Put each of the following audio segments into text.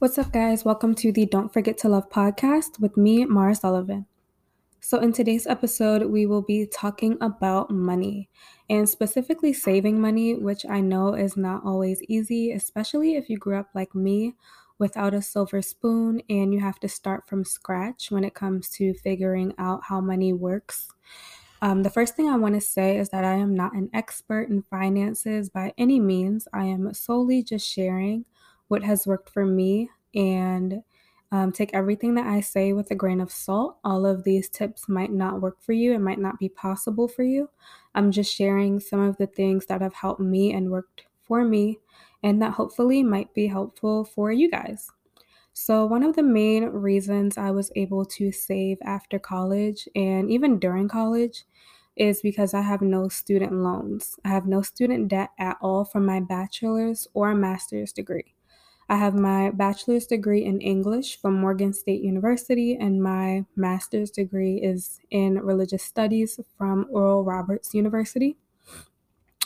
What's up, guys? Welcome to the Don't Forget to Love podcast with me, Maura Sullivan. So, in today's episode, we will be talking about money and specifically saving money, which I know is not always easy, especially if you grew up like me without a silver spoon and you have to start from scratch when it comes to figuring out how money works. Um, the first thing I want to say is that I am not an expert in finances by any means. I am solely just sharing what has worked for me and um, take everything that I say with a grain of salt. All of these tips might not work for you, it might not be possible for you. I'm just sharing some of the things that have helped me and worked for me, and that hopefully might be helpful for you guys. So, one of the main reasons I was able to save after college and even during college is because I have no student loans. I have no student debt at all from my bachelor's or master's degree. I have my bachelor's degree in English from Morgan State University, and my master's degree is in religious studies from Oral Roberts University.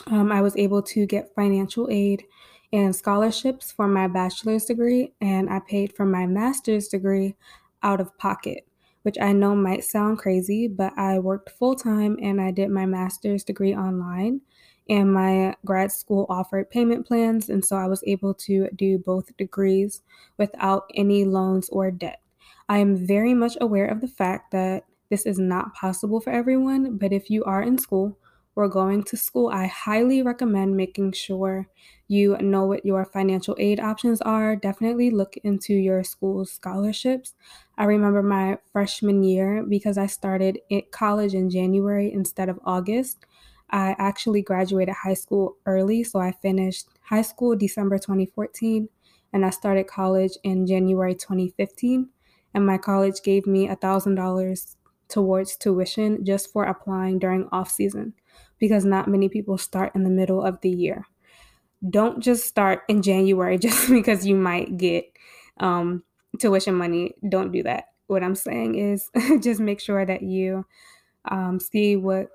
Um, I was able to get financial aid and scholarships for my bachelor's degree, and I paid for my master's degree out of pocket, which I know might sound crazy, but I worked full time and I did my master's degree online and my grad school offered payment plans, and so I was able to do both degrees without any loans or debt. I am very much aware of the fact that this is not possible for everyone, but if you are in school or going to school, I highly recommend making sure you know what your financial aid options are. Definitely look into your school's scholarships. I remember my freshman year because I started college in January instead of August. I actually graduated high school early, so I finished high school December 2014 and I started college in January 2015. And my college gave me $1,000 towards tuition just for applying during off season because not many people start in the middle of the year. Don't just start in January just because you might get um, tuition money. Don't do that. What I'm saying is just make sure that you um, see what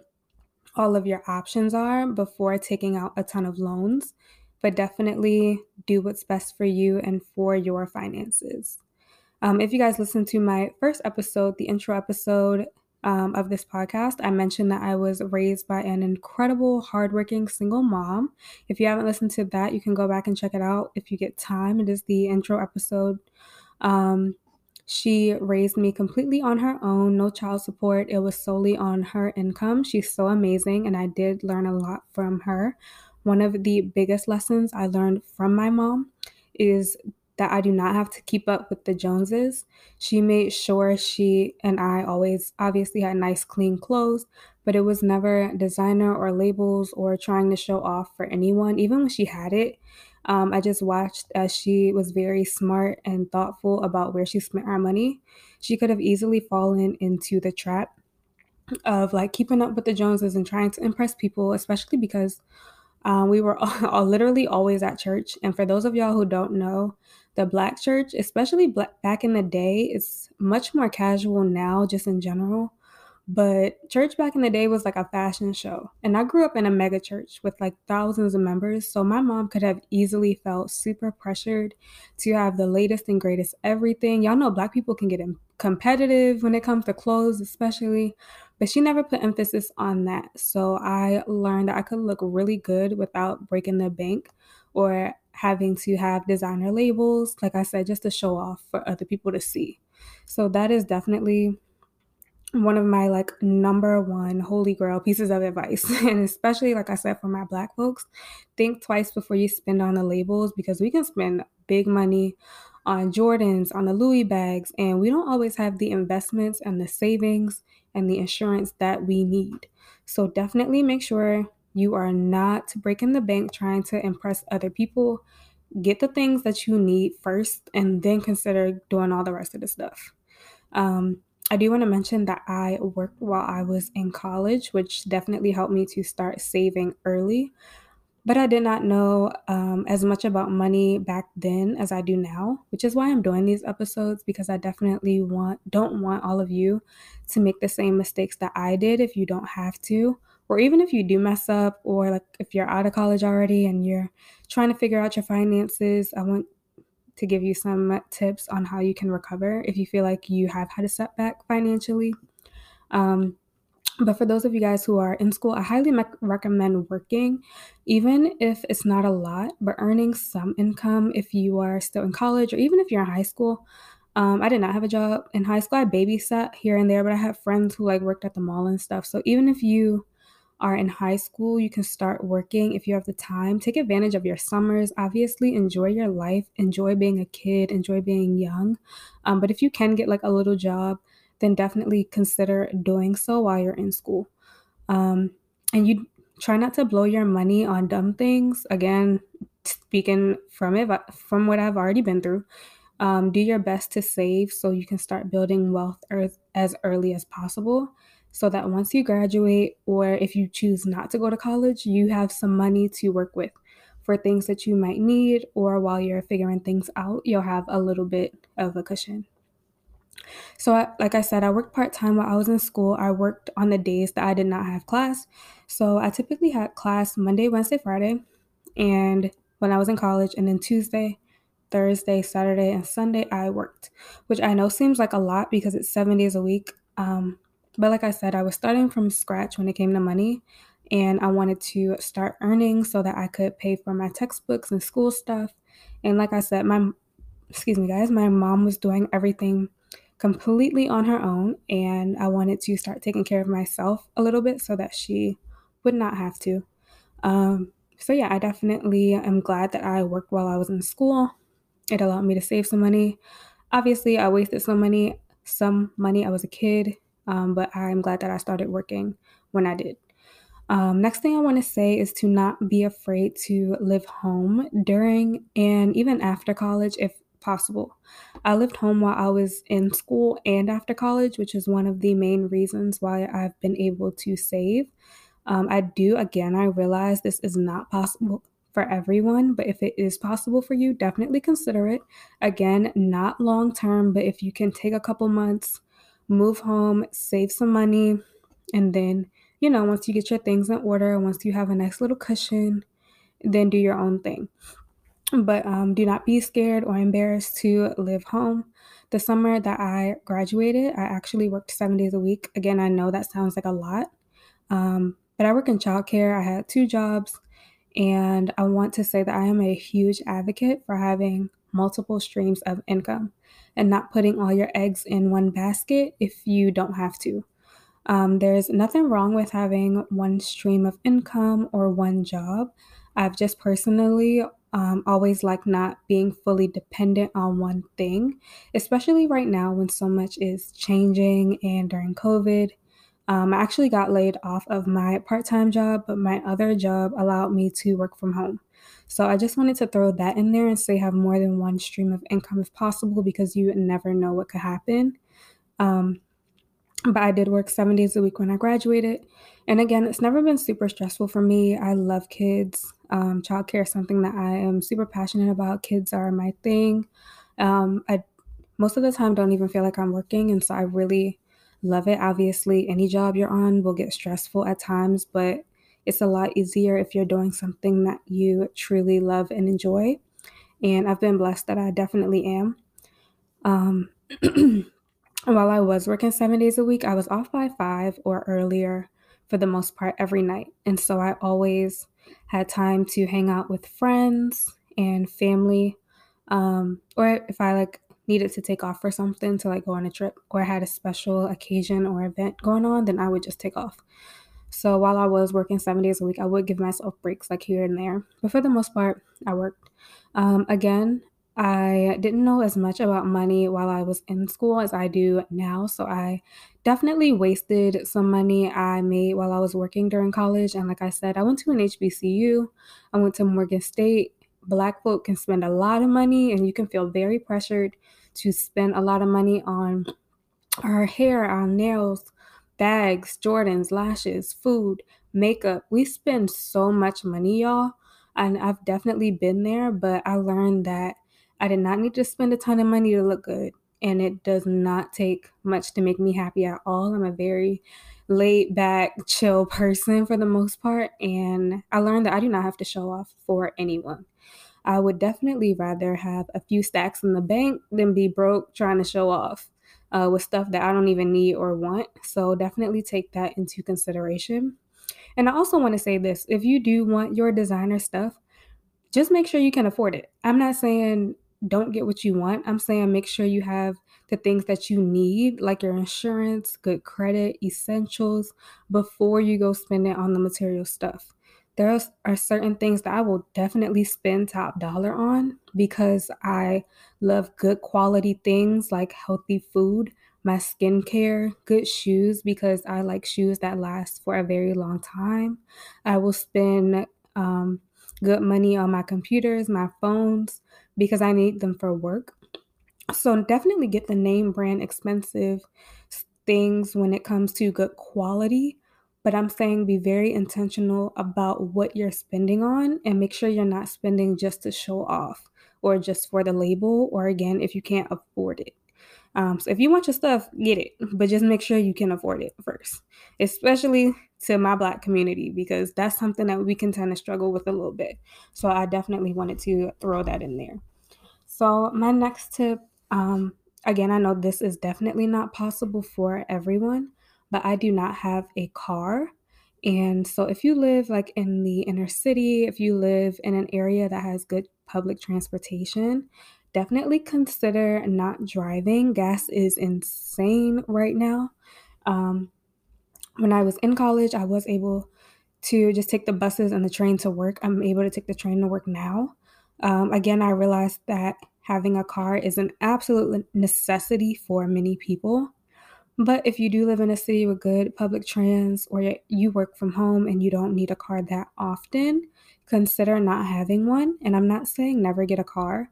all of your options are before taking out a ton of loans, but definitely do what's best for you and for your finances. Um, if you guys listened to my first episode, the intro episode um, of this podcast, I mentioned that I was raised by an incredible, hardworking single mom. If you haven't listened to that, you can go back and check it out if you get time. It is the intro episode. Um, she raised me completely on her own, no child support. It was solely on her income. She's so amazing, and I did learn a lot from her. One of the biggest lessons I learned from my mom is that I do not have to keep up with the Joneses. She made sure she and I always obviously had nice, clean clothes, but it was never designer or labels or trying to show off for anyone. Even when she had it, um, I just watched as she was very smart and thoughtful about where she spent her money. She could have easily fallen into the trap of like keeping up with the Joneses and trying to impress people, especially because um, we were all, all, literally always at church. And for those of y'all who don't know, the black church, especially black, back in the day, is much more casual now, just in general. But church back in the day was like a fashion show. And I grew up in a mega church with like thousands of members. So my mom could have easily felt super pressured to have the latest and greatest everything. Y'all know black people can get competitive when it comes to clothes, especially. But she never put emphasis on that. So I learned that I could look really good without breaking the bank or having to have designer labels, like I said, just to show off for other people to see. So that is definitely one of my like number one holy grail pieces of advice. And especially like i said for my black folks think twice before you spend on the labels because we can spend big money on jordans on the louis bags and we don't always have the investments and the savings and the insurance that we need. So definitely make sure you are not breaking the bank trying to impress other people. Get the things that you need first and then consider doing all the rest of the stuff. Um, I do want to mention that I worked while I was in college, which definitely helped me to start saving early. But I did not know um, as much about money back then as I do now, which is why I'm doing these episodes because I definitely want don't want all of you to make the same mistakes that I did if you don't have to, or even if you do mess up, or like if you're out of college already and you're trying to figure out your finances. I want to give you some tips on how you can recover if you feel like you have had a setback financially. Um, but for those of you guys who are in school, I highly me- recommend working, even if it's not a lot, but earning some income if you are still in college or even if you're in high school. Um, I did not have a job in high school. I babysat here and there, but I have friends who like worked at the mall and stuff. So even if you are in high school, you can start working if you have the time. Take advantage of your summers. Obviously, enjoy your life, enjoy being a kid, enjoy being young. Um, but if you can get like a little job, then definitely consider doing so while you're in school. Um, and you try not to blow your money on dumb things. Again, speaking from it, from what I've already been through, um, do your best to save so you can start building wealth as early as possible so that once you graduate or if you choose not to go to college, you have some money to work with for things that you might need or while you're figuring things out, you'll have a little bit of a cushion. So, I, like I said, I worked part time while I was in school. I worked on the days that I did not have class. So, I typically had class Monday, Wednesday, Friday, and when I was in college, and then Tuesday, Thursday, Saturday, and Sunday, I worked, which I know seems like a lot because it's seven days a week. Um, but like I said, I was starting from scratch when it came to money, and I wanted to start earning so that I could pay for my textbooks and school stuff. And like I said, my excuse me, guys, my mom was doing everything completely on her own, and I wanted to start taking care of myself a little bit so that she would not have to. Um, so yeah, I definitely am glad that I worked while I was in school. It allowed me to save some money. Obviously, I wasted some money. Some money. I was a kid um, but I'm glad that I started working when I did. Um, next thing I want to say is to not be afraid to live home during and even after college if possible. I lived home while I was in school and after college, which is one of the main reasons why I've been able to save. Um, I do, again, I realize this is not possible for everyone, but if it is possible for you, definitely consider it. Again, not long term, but if you can take a couple months, move home, save some money, and then, you know, once you get your things in order, once you have a nice little cushion, then do your own thing. But um, do not be scared or embarrassed to live home. The summer that I graduated, I actually worked seven days a week. Again, I know that sounds like a lot, um, but I work in childcare. I had two jobs, and I want to say that I am a huge advocate for having multiple streams of income and not putting all your eggs in one basket if you don't have to. Um, there's nothing wrong with having one stream of income or one job. I've just personally um, always like not being fully dependent on one thing, especially right now when so much is changing and during COVID. Um, I actually got laid off of my part time job, but my other job allowed me to work from home. So I just wanted to throw that in there and say have more than one stream of income if possible because you never know what could happen. Um, but I did work seven days a week when I graduated. And again, it's never been super stressful for me. I love kids. Um, childcare is something that I am super passionate about. Kids are my thing. Um, I most of the time don't even feel like I'm working, and so I really love it. Obviously, any job you're on will get stressful at times, but it's a lot easier if you're doing something that you truly love and enjoy. And I've been blessed that I definitely am. Um, while I was working seven days a week, I was off by five or earlier for the most part every night. And so I always had time to hang out with friends and family. Um, or if I like needed to take off for something to like go on a trip or had a special occasion or event going on, then I would just take off. So while I was working seven days a week, I would give myself breaks like here and there. But for the most part, I worked. Um, again, I didn't know as much about money while I was in school as I do now. So I definitely wasted some money I made while I was working during college. And like I said, I went to an HBCU, I went to Morgan State. Black folk can spend a lot of money, and you can feel very pressured to spend a lot of money on our hair, our nails, bags, Jordans, lashes, food, makeup. We spend so much money, y'all. And I've definitely been there, but I learned that I did not need to spend a ton of money to look good. And it does not take much to make me happy at all. I'm a very laid back, chill person for the most part. And I learned that I do not have to show off for anyone. I would definitely rather have a few stacks in the bank than be broke trying to show off uh, with stuff that I don't even need or want. So definitely take that into consideration. And I also want to say this if you do want your designer stuff, just make sure you can afford it. I'm not saying don't get what you want. I'm saying make sure you have the things that you need, like your insurance, good credit, essentials, before you go spend it on the material stuff. There are certain things that I will definitely spend top dollar on because I love good quality things like healthy food, my skincare, good shoes because I like shoes that last for a very long time. I will spend um, good money on my computers, my phones, because I need them for work. So definitely get the name brand expensive things when it comes to good quality. But I'm saying be very intentional about what you're spending on and make sure you're not spending just to show off or just for the label or again if you can't afford it. Um, so if you want your stuff, get it, but just make sure you can afford it first, especially to my black community because that's something that we can tend to struggle with a little bit. So I definitely wanted to throw that in there. So my next tip, um, again, I know this is definitely not possible for everyone, but I do not have a car. And so if you live like in the inner city, if you live in an area that has good public transportation, definitely consider not driving. Gas is insane right now. Um, when I was in college, I was able to just take the buses and the train to work. I'm able to take the train to work now. Um, again, I realized that having a car is an absolute necessity for many people. But if you do live in a city with good public trans or you work from home and you don't need a car that often, consider not having one. And I'm not saying never get a car,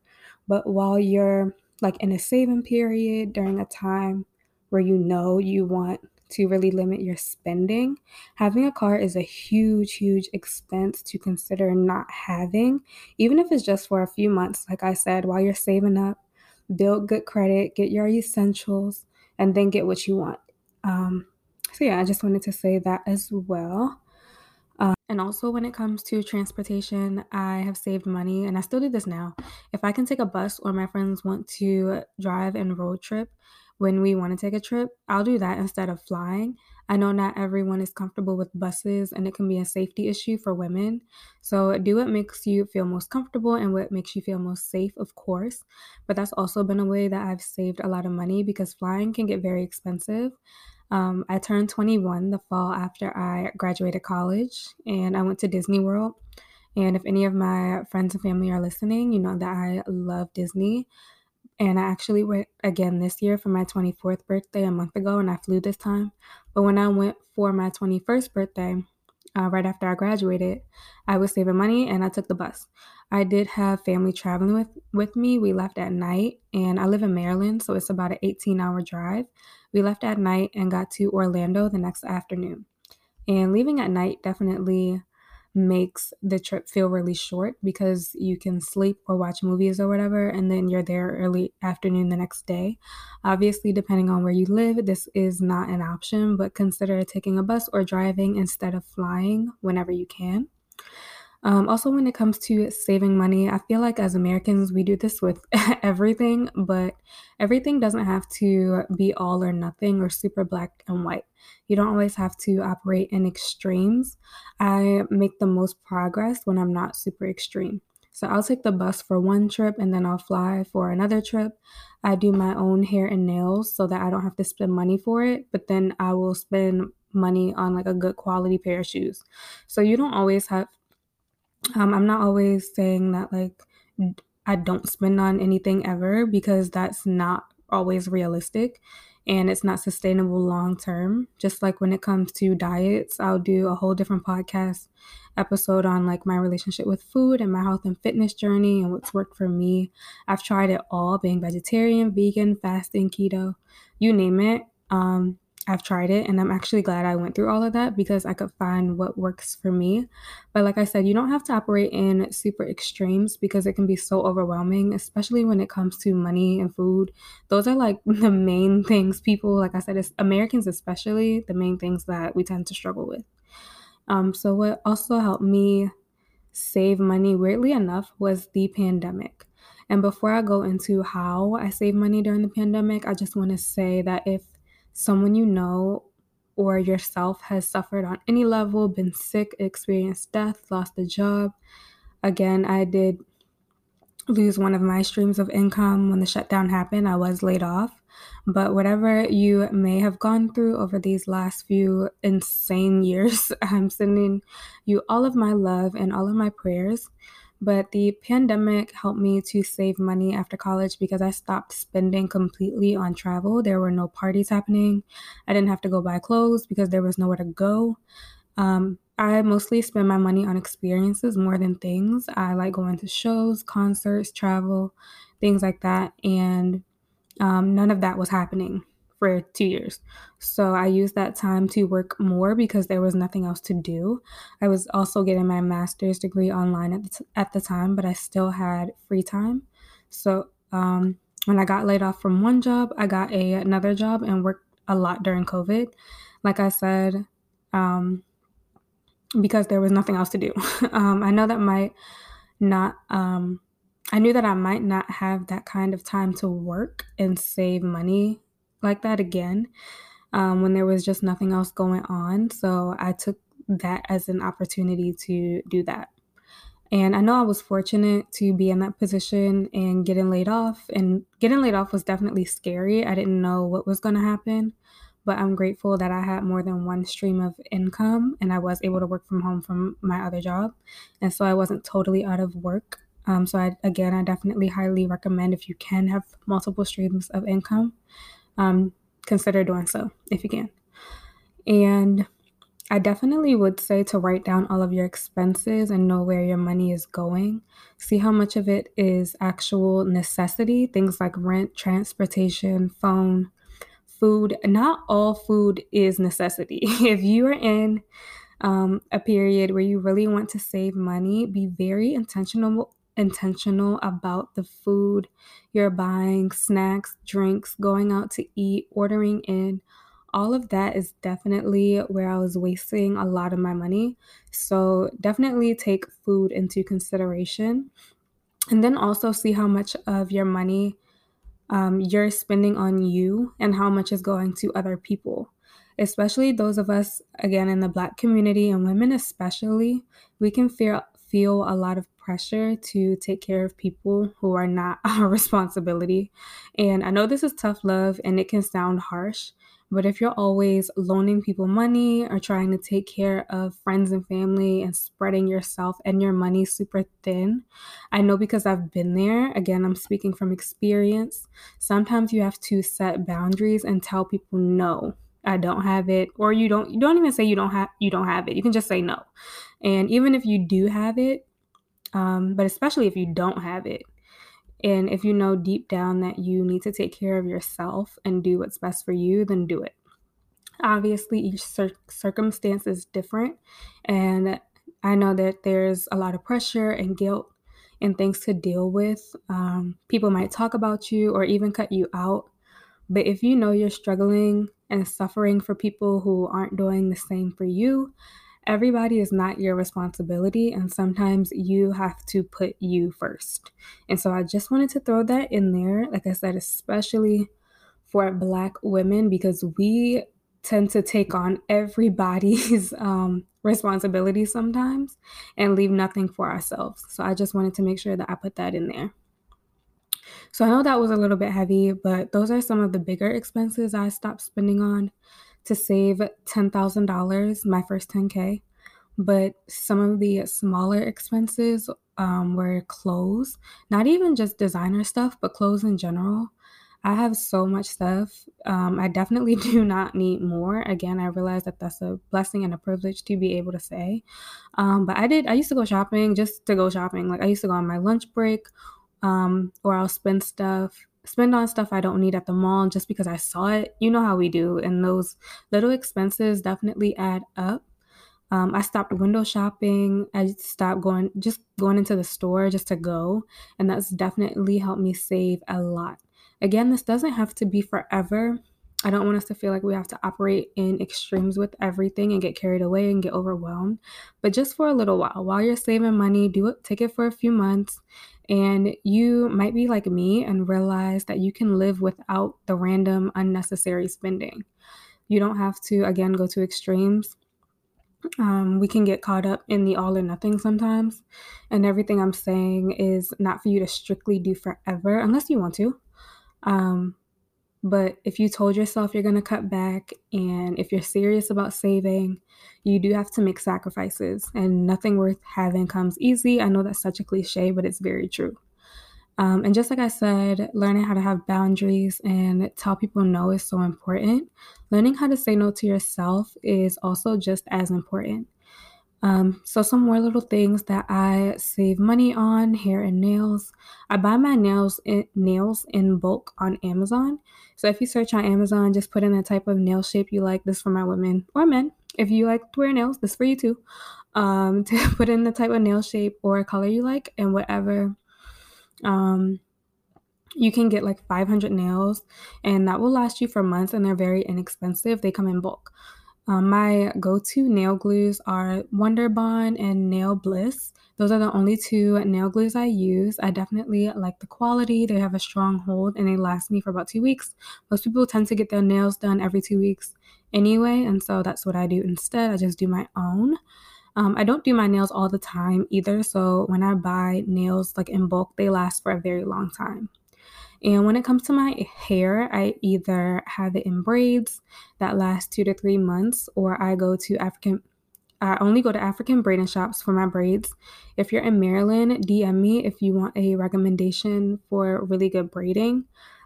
but while you're like in a saving period during a time where you know you want to really limit your spending, having a car is a huge, huge expense to consider not having, even if it's just for a few months. Like I said, while you're saving up, build good credit, get your essentials, and then get what you want. Um, so, yeah, I just wanted to say that as well. Um, and also, when it comes to transportation, I have saved money and I still do this now. If I can take a bus or my friends want to drive and road trip, when we want to take a trip, I'll do that instead of flying. I know not everyone is comfortable with buses and it can be a safety issue for women. So, do what makes you feel most comfortable and what makes you feel most safe, of course. But that's also been a way that I've saved a lot of money because flying can get very expensive. Um, I turned 21 the fall after I graduated college and I went to Disney World. And if any of my friends and family are listening, you know that I love Disney. And I actually went again this year for my 24th birthday a month ago, and I flew this time. But when I went for my 21st birthday, uh, right after I graduated, I was saving money and I took the bus. I did have family traveling with, with me. We left at night, and I live in Maryland, so it's about an 18 hour drive. We left at night and got to Orlando the next afternoon. And leaving at night definitely makes the trip feel really short because you can sleep or watch movies or whatever, and then you're there early afternoon the next day. Obviously, depending on where you live, this is not an option, but consider taking a bus or driving instead of flying whenever you can. Um, also, when it comes to saving money, I feel like as Americans, we do this with everything, but everything doesn't have to be all or nothing or super black and white. You don't always have to operate in extremes. I make the most progress when I'm not super extreme. So I'll take the bus for one trip and then I'll fly for another trip. I do my own hair and nails so that I don't have to spend money for it, but then I will spend money on like a good quality pair of shoes. So you don't always have um, I'm not always saying that like I don't spend on anything ever because that's not always realistic and it's not sustainable long term. Just like when it comes to diets, I'll do a whole different podcast episode on like my relationship with food and my health and fitness journey and what's worked for me. I've tried it all being vegetarian, vegan, fasting, keto, you name it. Um, I've tried it and I'm actually glad I went through all of that because I could find what works for me. But like I said, you don't have to operate in super extremes because it can be so overwhelming, especially when it comes to money and food. Those are like the main things people, like I said, Americans especially, the main things that we tend to struggle with. Um, so what also helped me save money, weirdly enough, was the pandemic. And before I go into how I save money during the pandemic, I just want to say that if someone you know or yourself has suffered on any level, been sick, experienced death, lost a job, again, I did lose one of my streams of income when the shutdown happened. I was laid off. But whatever you may have gone through over these last few insane years, I'm sending you all of my love and all of my prayers. But the pandemic helped me to save money after college because I stopped spending completely on travel. There were no parties happening. I didn't have to go buy clothes because there was nowhere to go. Um, I mostly spend my money on experiences more than things. I like going to shows, concerts, travel, things like that. And um, none of that was happening for two years. So I used that time to work more because there was nothing else to do. I was also getting my master's degree online at the, t- at the time, but I still had free time. So um, when I got laid off from one job, I got a, another job and worked a lot during COVID. Like I said, um, because there was nothing else to do. um, I know that might not, um, I knew that I might not have that kind of time to work and save money like that again um, when there was just nothing else going on. So I took that as an opportunity to do that. And I know I was fortunate to be in that position and getting laid off. And getting laid off was definitely scary. I didn't know what was going to happen but I'm grateful that I had more than one stream of income and I was able to work from home from my other job. And so I wasn't totally out of work. Um, so, I, again, I definitely highly recommend if you can have multiple streams of income, um, consider doing so if you can. And I definitely would say to write down all of your expenses and know where your money is going. See how much of it is actual necessity, things like rent, transportation, phone, food, not all food is necessity. if you are in um, a period where you really want to save money, be very intentional intentional about the food you're buying, snacks, drinks, going out to eat, ordering in. All of that is definitely where I was wasting a lot of my money. So, definitely take food into consideration. And then also see how much of your money um, you're spending on you and how much is going to other people. Especially those of us, again, in the Black community and women especially, we can feel, feel a lot of pressure to take care of people who are not our responsibility. And I know this is tough love and it can sound harsh, but if you're always loaning people money or trying to take care of friends and family and spreading yourself and your money super thin, I know because I've been there. Again, I'm speaking from experience. Sometimes you have to set boundaries and tell people no. I don't have it or you don't you don't even say you don't have you don't have it. You can just say no. And even if you do have it, um, but especially if you don't have it, and if you know deep down that you need to take care of yourself and do what's best for you, then do it. Obviously, each cir- circumstance is different. And I know that there's a lot of pressure and guilt and things to deal with. Um, people might talk about you or even cut you out. But if you know you're struggling and suffering for people who aren't doing the same for you, everybody is not your responsibility, and sometimes you have to put you first. And so I just wanted to throw that in there, like I said, especially for Black women, because we tend to take on everybody's um, responsibility sometimes and leave nothing for ourselves. So I just wanted to make sure that I put that in there. So I know that was a little bit heavy, but those are some of the bigger expenses I stopped spending on to save $10,000, my first 10K. But some of the smaller expenses um, were clothes, not even just designer stuff, but clothes in general. I have so much stuff. Um, I definitely do not need more. Again, I realize that that's a blessing and a privilege to be able to say. Um, but I did, I used to go shopping just to go shopping. Like I used to go on my lunch break um, or I'll spend stuff spend on stuff I don't need at the mall just because I saw it. You know how we do. And those little expenses definitely add up. Um, I stopped window shopping. I stopped going, just going into the store just to go. And that's definitely helped me save a lot. Again, this doesn't have to be forever. I don't want us to feel like we have to operate in extremes with everything and get carried away and get overwhelmed. But just for a little while, while you're saving money, do it, take it for a few months, and you might be like me and realize that you can live without the random unnecessary spending. You don't have to again go to extremes. Um, we can get caught up in the all or nothing sometimes, and everything I'm saying is not for you to strictly do forever unless you want to. Um, but if you told yourself you're going to cut back and if you're serious about saving, you do have to make sacrifices, and nothing worth having comes easy. I know that's such a cliche, but it's very true. Um, and just like I said, learning how to have boundaries and tell people no is so important. Learning how to say no to yourself is also just as important. Um, so some more little things that I save money on: hair and nails. I buy my nails in, nails in bulk on Amazon. So if you search on Amazon, just put in the type of nail shape you like. This for my women or men. If you like to wear nails, this for you too. Um, to put in the type of nail shape or color you like, and whatever. Um, you can get like 500 nails, and that will last you for months, and they're very inexpensive. They come in bulk. Um, my go to nail glues are Wonder Bond and Nail Bliss. Those are the only two nail glues I use. I definitely like the quality. They have a strong hold and they last me for about two weeks. Most people tend to get their nails done every two weeks anyway, and so that's what I do instead. I just do my own. Um, I don't do my nails all the time either, so when I buy nails like in bulk, they last for a very long time. And when it comes to my hair, I either have it in braids that last two to three months, or I go to African. I only go to African braiding shops for my braids. If you're in Maryland, DM me if you want a recommendation for really good braiding.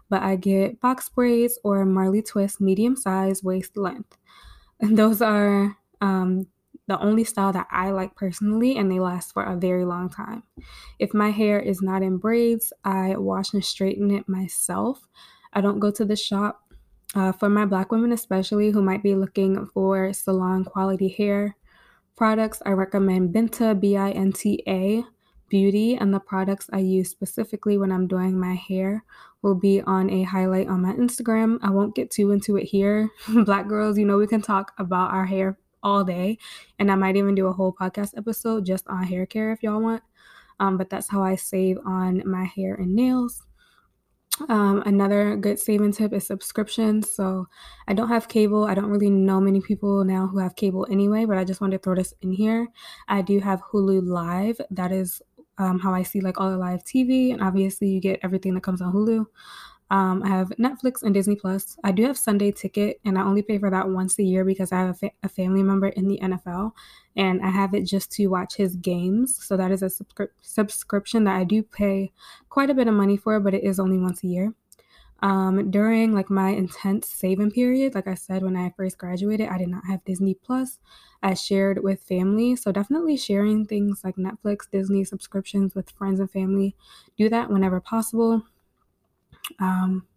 But I get box braids or Marley twist medium size waist length. And those are um, the only style that I like personally, and they last for a very long time. If my hair is not in braids, I wash and straighten it myself. I don't go to the shop. Uh, for my black women, especially who might be looking for salon quality hair products, I recommend Binta, B I N T A Beauty, and the products I use specifically when I'm doing my hair will be on a highlight on my Instagram. I won't get too into it here. Black girls, you know, we can talk about our hair all day. And I might even do a whole podcast episode just on hair care if y'all want. Um, but that's how I save on my hair and nails. Um, another good saving tip is subscriptions. So I don't have cable. I don't really know many people now who have cable anyway, but I just wanted to throw this in here. I do have Hulu Live. That is um, how I see like all the live TV, and obviously you get everything that comes on Hulu. Um, I have Netflix and Disney Plus. I do have Sunday Ticket, and I only pay for that once a year because I have a, fa- a, family member in the NFL, and I have it just to watch his games. So that is a subscri- subscription that I do pay quite a bit of money for, but it is only once a year. Um, during like my intense saving period, like I said when I first graduated, I did not have Disney Plus. I shared with family, so definitely sharing things like Netflix, Disney subscriptions with friends and family. Do that whenever possible. Um,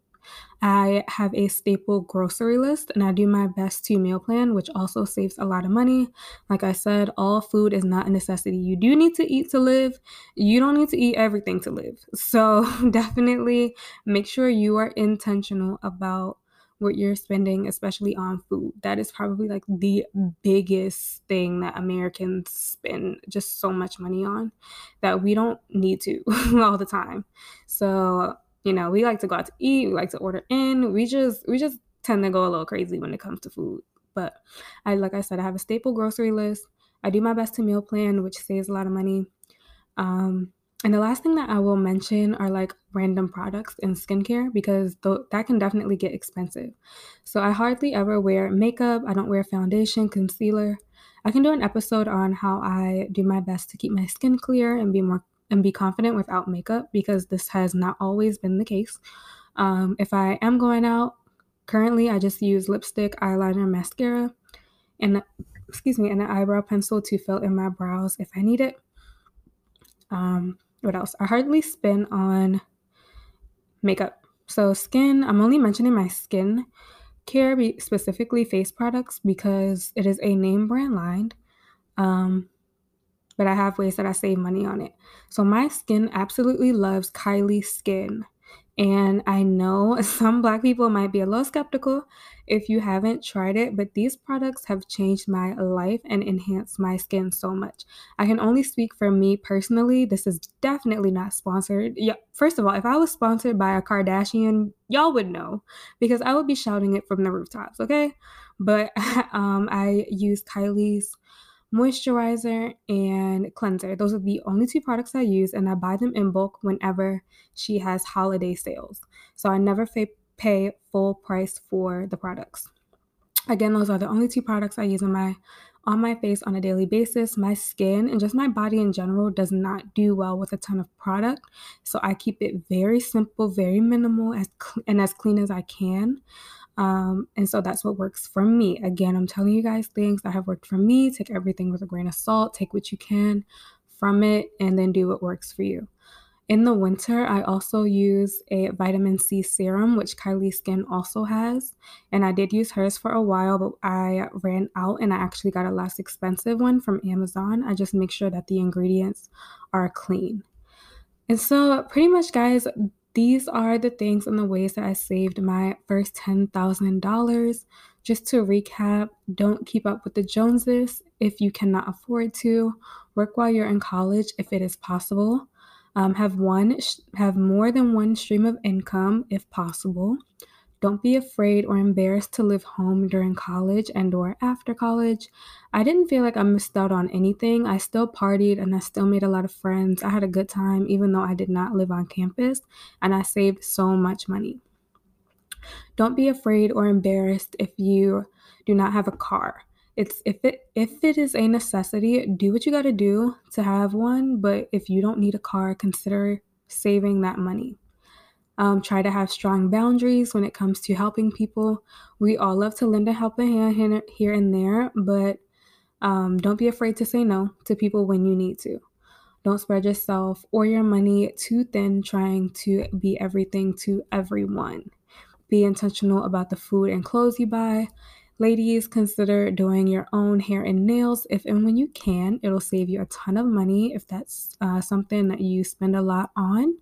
I have a staple grocery list and I do my best to meal plan, which also saves a lot of money. Like I said, all food is not a necessity. You do need to eat to live, you don't need to eat everything to live. So definitely make sure you are intentional about what you're spending, especially on food. That is probably like the biggest thing that Americans spend just so much money on that we don't need to all the time. So you know, we like to go out to eat, we like to order in. We just we just tend to go a little crazy when it comes to food. But I like I said, I have a staple grocery list. I do my best to meal plan, which saves a lot of money. Um, and the last thing that I will mention are like random products in skincare because th- that can definitely get expensive. So I hardly ever wear makeup. I don't wear foundation, concealer. I can do an episode on how I do my best to keep my skin clear and be more and be confident without makeup because this has not always been the case. Um, if I am going out, currently I just use lipstick, eyeliner, mascara, and excuse me, and an eyebrow pencil to fill in my brows if I need it. Um, what else? I hardly spend on makeup. So skin, I'm only mentioning my skin care, specifically face products, because it is a name brand line. Um, but I have ways that I save money on it. So my skin absolutely loves Kylie Skin. And I know some Black people might be a little skeptical if you haven't tried it, but these products have changed my life and enhanced my skin so much. I can only speak for me personally. This is definitely not sponsored. Yeah, first of all, if I was sponsored by a Kardashian, y'all would know because I would be shouting it from the rooftops, okay? But um, I use Kylie's moisturizer and cleanser. Those are the only two products I use, and I buy them in bulk whenever she has holiday sales. So I never pay full price for the products. Again, those are the only two products I use on my on my face on a daily basis. My skin and just my body in general does not do well with a ton of product, so I keep it very simple, very minimal, as cl- and as clean as I can. Um, and so that's what works for me. Again, I'm telling you guys things that have worked for me. Take everything with a grain of salt, take what you can from it, and then do what works for you. In the winter, I also use a vitamin C serum, which Kylie Skin also has. And I did use hers for a while, but I ran out and I actually got a less expensive one from Amazon. I just make sure that the ingredients are clean. And so, pretty much, guys, these are the things and the ways that I saved my first $10,000. Just to recap, don't keep up with the Joneses if you cannot afford to. Work while you're in college if it is possible. Um, have one have more than one stream of income if possible. Don't be afraid or embarrassed to live home during college and or after college. I didn't feel like I missed out on anything. I still partied and I still made a lot of friends. I had a good time even though I did not live on campus and I saved so much money. Don't be afraid or embarrassed if you do not have a car. It's if it if it is a necessity, do what you got to do to have one, but if you don't need a car, consider saving that money. Um, try to have strong boundaries when it comes to helping people. We all love to lend a helping hand here and there, but um, don't be afraid to say no to people when you need to. Don't spread yourself or your money too thin trying to be everything to everyone. Be intentional about the food and clothes you buy. Ladies, consider doing your own hair and nails if and when you can. It'll save you a ton of money if that's uh, something that you spend a lot on.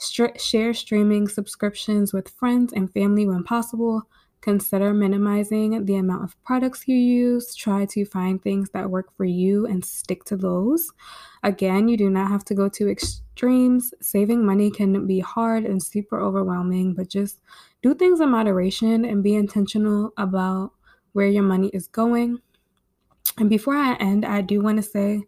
Share streaming subscriptions with friends and family when possible. Consider minimizing the amount of products you use. Try to find things that work for you and stick to those. Again, you do not have to go to extremes. Saving money can be hard and super overwhelming, but just do things in moderation and be intentional about where your money is going. And before I end, I do want to say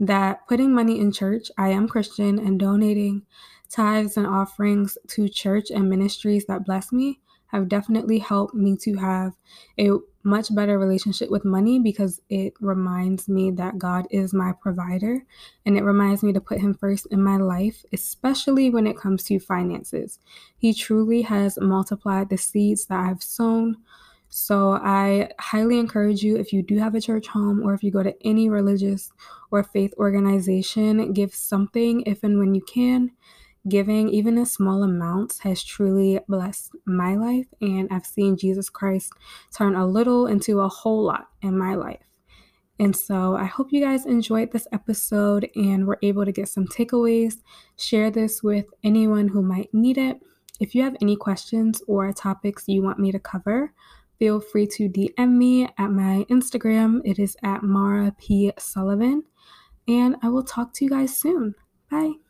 that putting money in church, I am Christian, and donating tithes and offerings to church and ministries that bless me have definitely helped me to have a much better relationship with money because it reminds me that God is my provider and it reminds me to put Him first in my life, especially when it comes to finances. He truly has multiplied the seeds that I've sown. So I highly encourage you if you do have a church home or if you go to any religious or faith organization, give something if and when you can giving, even a small amount has truly blessed my life. And I've seen Jesus Christ turn a little into a whole lot in my life. And so I hope you guys enjoyed this episode and were able to get some takeaways. Share this with anyone who might need it. If you have any questions or topics you want me to cover, feel free to DM me at my Instagram. It is at Maura P. Sullivan. And I will talk to you guys soon. Bye.